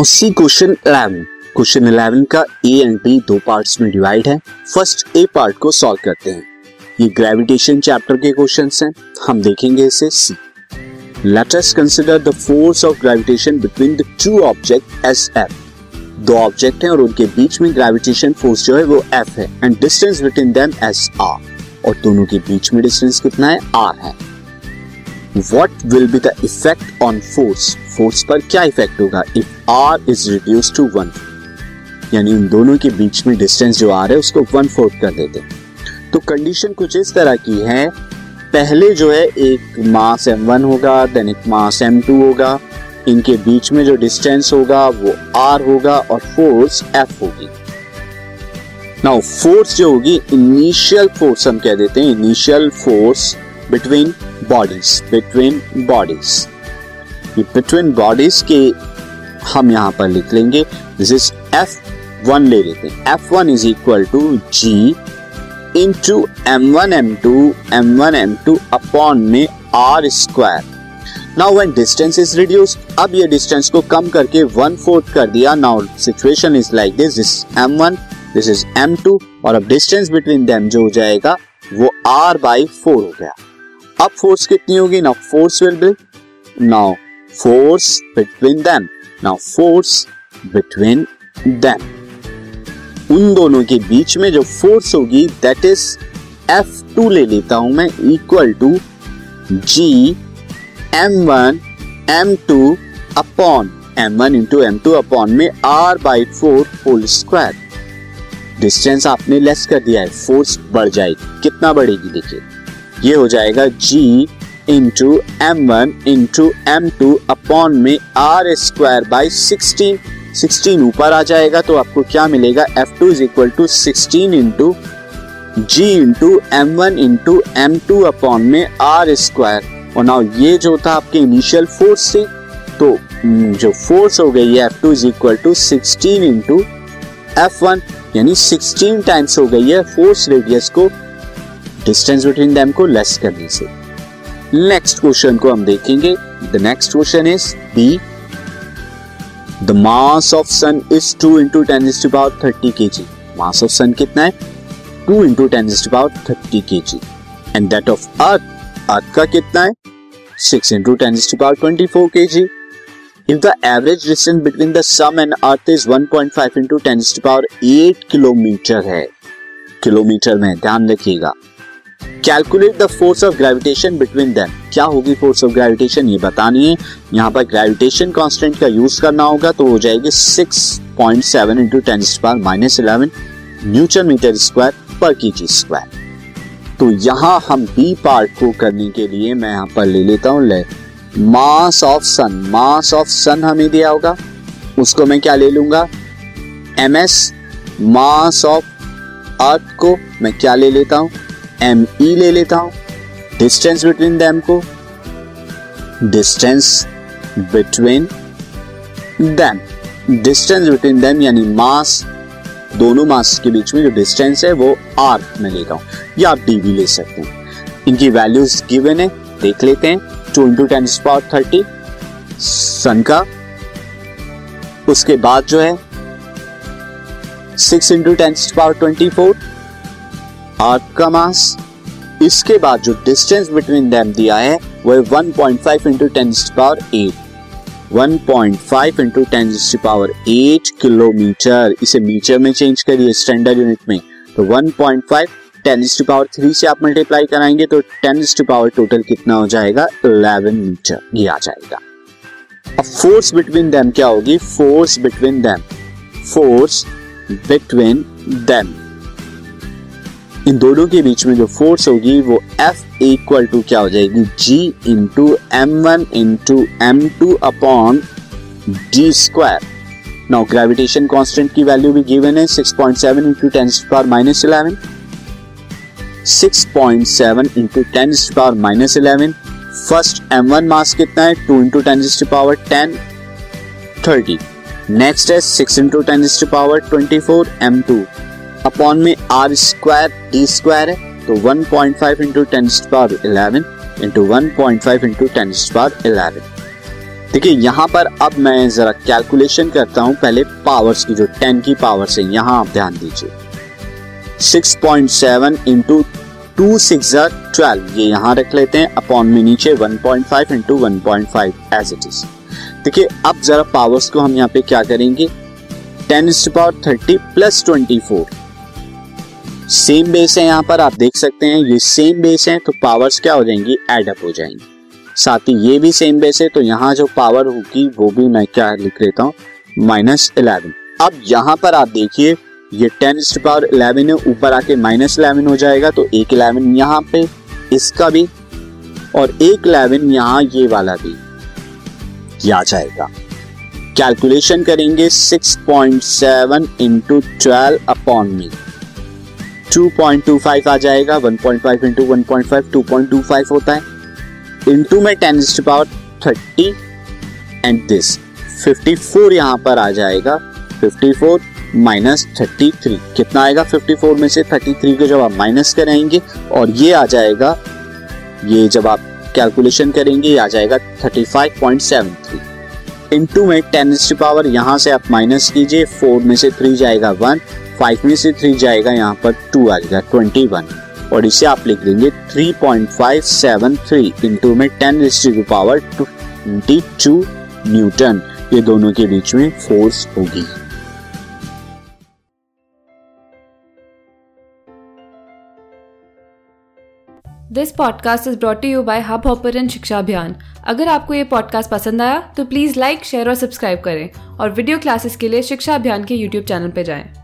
Now see question 11 question 11 का A and B दो parts में डिवाइड है। फ़र्स्ट ए पार्ट को सॉल्व करते हैं। ये ग्रेविटेशन चैप्टर के क्वेश्चंस हैं। हम देखेंगे इसे see let us consider the force of gravitation between the two objects F दो ऑब्जेक्ट हैं और उनके बीच में ग्रेविटेशन फोर्स जो है वो एफ़ है। And distance between them is R और दोनों के बीच में डिस्टेंस कितना है? आर है। What will be the effect on force force पर क्या इफ़ेक्ट होगा? If R is reduce to one यानी उन दोनों के बीच में डिस्टेंस जो आ रहा है, उसको वन फोर्थ कर देते तो कंडीशन कुछ इस तरह की है। पहले जो है, एक मास एम वन होगा देन एक मास एम टू होगा। इनके बीच में जो डिस्टेंस होगा, वो आर होगा और फोर्स एफ़ होगी। नाउ फोर्स जो होगी इनिशियल फोर्स हम कह देते हैं initial force between bodies between bodies between bodies के हम यहाँ पर लिख लेंगे दिस इज़ एफ़ वन ले लेते हैं। F one is equal to G into M one M two M one M two upon में R square now when distance is reduce अब ये डिस्टेंस को कम करके वन फोर्थ कर दिया। Now situation is like this this M one this is M two और अब distance between them जो हो जाएगा, वो आर बाई फोर हो गया। अब फोर्स कितनी होगी? Now force will be now force between them now force between them उन दोनों के बीच में जो फोर्स होगी दैट इज़ एफ़ टू ले लेता हूँ मैं equal to G M one M two upon M one into M two upon में R by four whole square distance आपने लेस कर दिया है फोर्स बढ़ जाएगी। कितना बढ़ेगी देखिए। ये हो जाएगा G into M one into M two upon में R square by sixteen sixteen ऊपर आ जाएगा तो आपको क्या मिलेगा? F two is equal to sixteen into G into M one into M two upon में आर स्क्वायर और नाउ ये जो था आपके इनिशियल फोर्स से तो हम्म, जो फोर्स हो गई है F two is equal to sixteen into F one यानी सिक्सटीन टाइम्स हो गई है फोर्स रेडियस को डिस्टेंस बिटवीन देम को लेस करने से। नेक्स्ट क्वेश्चन को हम देखेंगे। The next question is B the mass of sun is two into ten power thirty K G mass of sun कितना है? Two into ten power thirty K G and that of earth earth का कितना है? Six into ten power twenty four K G if the average distance between the sun and earth is 1.5 into ten power 8 kilometre है kilometre में, ध्यान रखिएगा। Calculate the force of gravitation between them क्या होगी force of gravitation ये बतानी है। यहाँ पर ग्रेविटेशन कांस्टेंट का यूज़ करना होगा तो हो जाएगी 6.7 point seven into ten power minus eleven newton metre square पर के जी स्क्वायर तो यहाँ हम बी पार्ट को करने के लिए मैं यहाँ पर ले लेता हूँ, ले। मास ऑफ़ सन मास ऑफ़ सन हमें दिया होगा। उसको मैं क्या ले लूँगा? M S mass of earth को मैं क्या ले लेता हूँ? एम ई ले लेता हूँ। डिस्टेंस बिटवीन दैम को। Distance between them distance between them यानी मास दोनों मास के बीच में जो डिस्टेंस है वो आर में लेता हूँ। या आप डी भी ले सकते हैं। इनकी वैल्यूज़ गिवन है, देख लेते हैं। Two into ten power thirty sun का। उसके बाद जो है six into ten power twenty four earth का मास इसके बाद जो डिस्टेंस बिटवीन देम दिया है वो है 1.5 point five into ten power eight one point five into ten power eight kilometre इसे मीटर में चेंज करिए स्टैंडर्ड यूनिट में. तो 1.5 point five ten power three से आप मल्टीप्लाई कराएँगे तो टेन पावर टोटल कितना हो जाएगा? 11 मीटर ये आ जाएगा. अब फोर्स बिटवीन देम क्या होगी? Force between them force between them इन दोनों के बीच में जो फोर्स होगी वो F इक्वल टू क्या हो जाएगी? G into M one into M two upon D square now gravitation constant की वैल्यू भी गिवन है 6.7 point seven into ten power minus eleven six point seven into ten power minus eleven first M one mass कितना है? Two into ten power ten thirty next है six into ten power twenty four M two upon में R square D square है तो 1.5 point five into ten power eleven into one point five into ten power eleven देखिए, यहाँ पर अब मैं जरा कैलकुलेशन करता हूँ, पहले पावर्स की जो टेन की पावर्स है, यहाँ आप ध्यान दीजिए। 6.7 point seven into two six twelve ये यहाँ रख लेते हैं, अपॉन में नीचे 1.5 point five into one point five as it is देखिए, अब जरा पावर्स को हम यहाँ पे क्या करेंगे? Ten power thirty plus twenty four same base है यहाँ पर, आप देख सकते हैं, ये सेम बेस है तो पावर्स क्या हो जाएँगी? एडअप हो जाएँगी। साथ ही ये भी सेम बेस है तो यहाँ जो पावर होगी, वो भी मैं क्या लिख लेता हूँ? माइनस इलेवन अब यहाँ पर आप देखिए, ये टेन पावर इलेवन है, ऊपर आके माइनस इलेवन हो जाएगा तो एक इलेवन यहाँ पे, इसका भी, और एक इलेवन यहाँ ये वाला भी आ जाएगा। कैलकुलेशन करेंगे 6.7 point seven into twelve upon मी फाइव आ जाएगा 1.5 point five into one point होता है। इंटू में ten is power thirty and this fifty four यहाँ पर आ जाएगा fifty four minus thirty three कितना आएगा? फिफ्टी फोर में से थर्टी थ्री को जब आप माइनस कराएँगे और ये आ जाएगा, ये जब आप कैलकुलेशन करेंगे आ जाएगा thirty five point seven three into में टेन पावर यहाँ से आप माइनस कीजिए फोर में से थ्री जाएगा वन फाइव में से थ्री जाएगा यहाँ पर टू आ जाएगा ट्वेंटी वन और इसे आप लिख देंगे 3.573 इंटू में 10 की पावर ट्वेंटी टू न्यूटन ये दोनों के बीच में फोर्स होगी। This podcast is brought you by Hub Hopper शिक्षा अभियान अगर आपको ये पॉडकास्ट पसंद आया तो प्लीज़ लाइक शेयर और सब्सक्राइब करें। और वीडियो क्लासेस के लिए शिक्षा अभियान के यूट्यूब चैनल पर जाएँ।